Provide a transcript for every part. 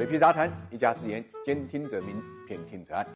水皮杂谈，一家之言，兼听则明，偏听则暗。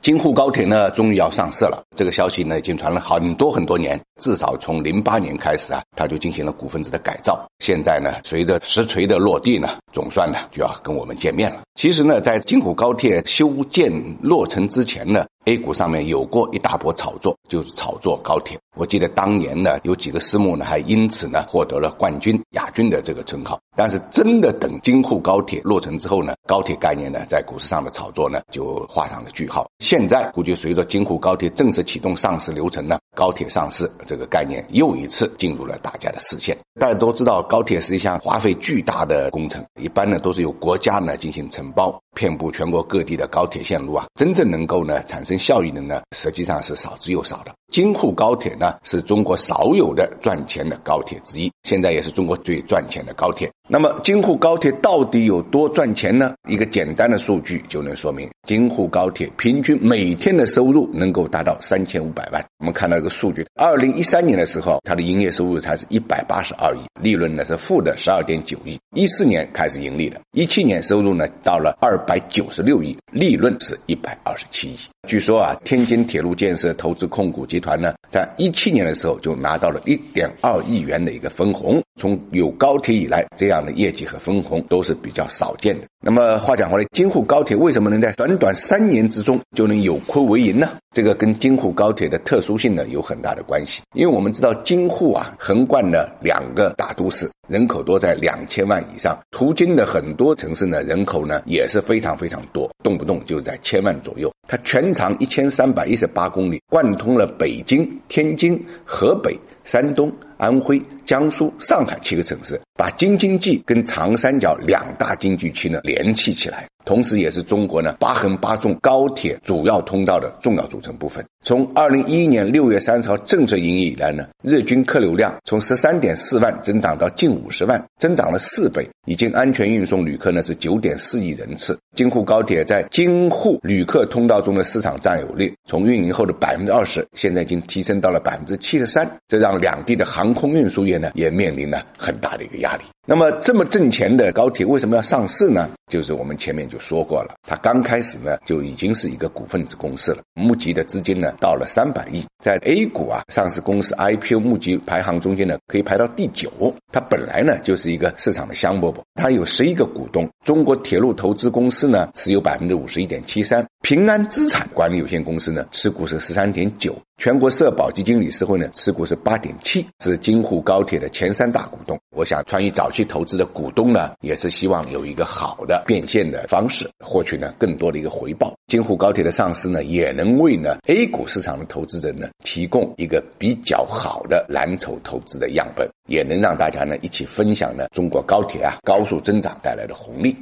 京沪高铁呢，终于要上市了。这个消息呢，已经传了很多很多年，至少从零八年开始啊，它就进行了股份制的改造。现在呢，随着实锤的落地呢，总算呢就要跟我们见面了。其实呢，在京沪高铁修建落成之前呢，A 股上面有过一大波炒作，就是炒作高铁。我记得当年呢，有几个私募呢，还因此呢获得了冠军、亚军的这个称号。但是真的等京沪高铁落成之后呢，高铁概念呢，在股市上的炒作呢，就画上了句号。现在估计随着京沪高铁正式启动上市流程呢，高铁上市这个概念又一次进入了大家的视线。大家都知道，高铁是一项花费巨大的工程，一般呢都是由国家呢进行承包，遍布全国各地的高铁线路啊，真正能够呢产生效益的呢，实际上是少之又少的。京沪高铁呢，是中国少有的赚钱的高铁之一，现在也是中国最赚钱的高铁。那么，京沪高铁到底有多赚钱呢？一个简单的数据就能说明，京沪高铁平均每天的收入能够达到三千五百万。我们看到一个数据，二零一三年的时候，它的营业收入才是一百八十二亿，利润呢是负的十二点九亿。一四年开始盈利的，一七年收入呢到了二百九十六亿，利润是一百二十七亿。据说啊，天津铁路建设投资控股集团呢，在一七年的时候就拿到了一点二亿元的一个分红。从有高铁以来，这样的业绩和分红都是比较少见的。那么话讲回来，京沪高铁为什么能在短短三年之中就能有亏为盈呢？这个跟京沪高铁的特殊性呢有很大的关系。因为我们知道京沪啊横贯了两个大都市，人口多在两千万以上，途经的很多城市呢人口呢也是非常非常多，动不动就在千万左右。它全长一千三百一十八公里，贯通了北京、天津、河北。山东、安徽、江苏、上海七个城市，把京津冀跟长三角两大经济区呢联系起来。同时，也是中国呢八横八纵高铁主要通道的重要组成部分。从二零一一年六月三十号正式营业以来呢，日均客流量从十三点四万增长到近五十万，增长了四倍。已经安全运送旅客呢是九点四亿人次。京沪高铁在京沪旅客通道中的市场占有率，从运营后的百分之二十，现在已经提升到了百分之七十三。这让两地的航空运输业呢也面临了很大的一个压力。那么这么挣钱的高铁为什么要上市呢？就是我们前面就说过了，它刚开始呢就已经是一个股份制公司了，募集的资金呢到了三百亿，在 A 股啊上市公司 IPO 募集排行中间呢可以排到第九。它本来呢就是一个市场的香饽饽，它有十一个股东，中国铁路投资公司呢持有百分之五十一点七三，平安资产管理有限公司呢持股是十三点九，全国社保基金理事会呢持股是八点七，是京沪高铁的前三大股东。我想，川渝早期投资的股东呢，也是希望有一个好的变现的方式，获取呢更多的一个回报。京沪高铁的上市呢，也能为呢 A 股市场的投资者呢提供一个比较好的蓝筹投资的样本，也能让大家呢一起分享呢中国高铁啊高速增长带来的红利。